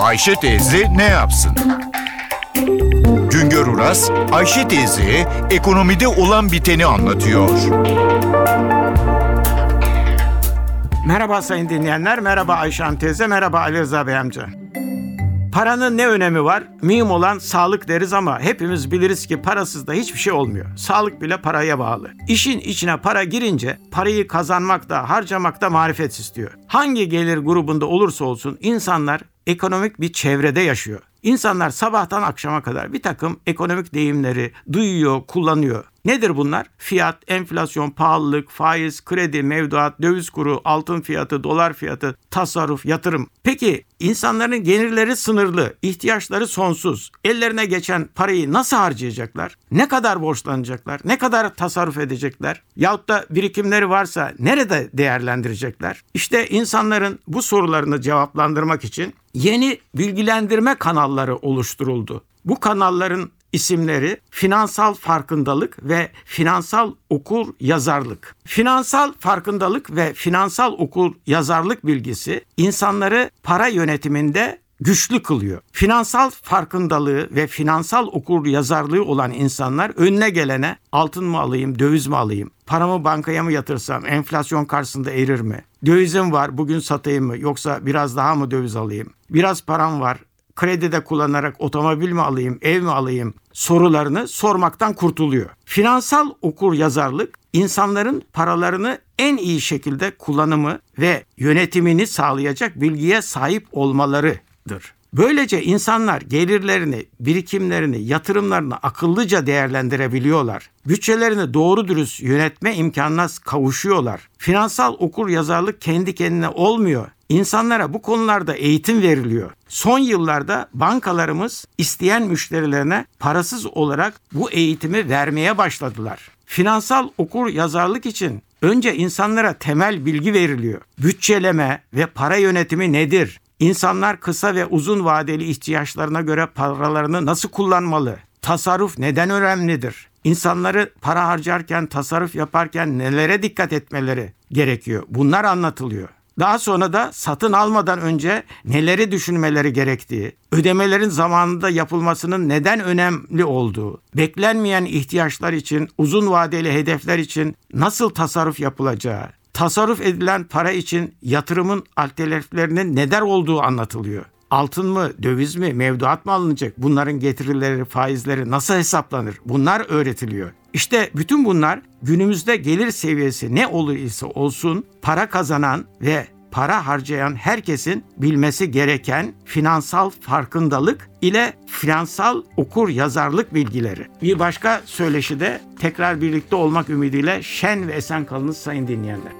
Ayşe teyze ne yapsın? Güngör Uras, Ayşe teyze ekonomide olan biteni anlatıyor. Merhaba sayın dinleyenler, merhaba Ayşan teyze, merhaba Ali Rıza Bey amca. Paranın ne önemi var? Mühim olan sağlık deriz ama hepimiz biliriz ki parasız da hiçbir şey olmuyor. Sağlık bile paraya bağlı. İşin içine para girince parayı kazanmak da harcamak da marifet istiyor. Hangi gelir grubunda olursa olsun insanlar ekonomik bir çevrede yaşıyor. İnsanlar sabahtan akşama kadar bir takım ekonomik deyimleri duyuyor, kullanıyor. Nedir bunlar? Fiyat, enflasyon, pahalılık, faiz, kredi, mevduat, döviz kuru, altın fiyatı, dolar fiyatı, tasarruf, yatırım. Peki insanların gelirleri sınırlı, ihtiyaçları sonsuz. Ellerine geçen parayı nasıl harcayacaklar? Ne kadar borçlanacaklar? Ne kadar tasarruf edecekler? Yahut da birikimleri varsa nerede değerlendirecekler? İşte insanların bu sorularını cevaplandırmak için yeni bilgilendirme kanalları oluşturuldu. Bu kanalların isimleri finansal farkındalık ve finansal okur yazarlık. Finansal farkındalık ve finansal okur yazarlık bilgisi insanları para yönetiminde güçlü kılıyor. Finansal farkındalığı ve finansal okur yazarlığı olan insanlar önüne gelene altın mı alayım, döviz mi alayım? Paramı bankaya mı yatırsam enflasyon karşısında erir mi? Dövizim var bugün satayım mı yoksa biraz daha mı döviz alayım? Biraz param var kredide kullanarak otomobil mi alayım, ev mi alayım sorularını sormaktan kurtuluyor. Finansal okur yazarlık insanların paralarını en iyi şekilde kullanımı ve yönetimini sağlayacak bilgiye sahip olmalarıdır. Böylece insanlar gelirlerini, birikimlerini, yatırımlarını akıllıca değerlendirebiliyorlar. Bütçelerini doğru dürüst yönetme imkanına kavuşuyorlar. Finansal okur yazarlık kendi kendine olmuyor. İnsanlara bu konularda eğitim veriliyor. Son yıllarda bankalarımız isteyen müşterilerine parasız olarak bu eğitimi vermeye başladılar. Finansal okur yazarlık için önce insanlara temel bilgi veriliyor. Bütçeleme ve para yönetimi nedir? İnsanlar kısa ve uzun vadeli ihtiyaçlarına göre paralarını nasıl kullanmalı? Tasarruf neden önemlidir? İnsanları para harcarken, tasarruf yaparken nelere dikkat etmeleri gerekiyor? Bunlar anlatılıyor. Daha sonra da satın almadan önce neleri düşünmeleri gerektiği, ödemelerin zamanında yapılmasının neden önemli olduğu, beklenmeyen ihtiyaçlar için, uzun vadeli hedefler için nasıl tasarruf yapılacağı, tasarruf edilen para için yatırımın alternatiflerinin neler olduğu anlatılıyor. Altın mı, döviz mi, mevduat mı alınacak? Bunların getirileri, faizleri nasıl hesaplanır? Bunlar öğretiliyor. İşte bütün bunlar günümüzde gelir seviyesi ne olur ise olsun para kazanan ve para harcayan herkesin bilmesi gereken finansal farkındalık ile finansal okur yazarlık bilgileri. Bir başka söyleşide tekrar birlikte olmak ümidiyle şen ve esen kalınız sayın dinleyenler.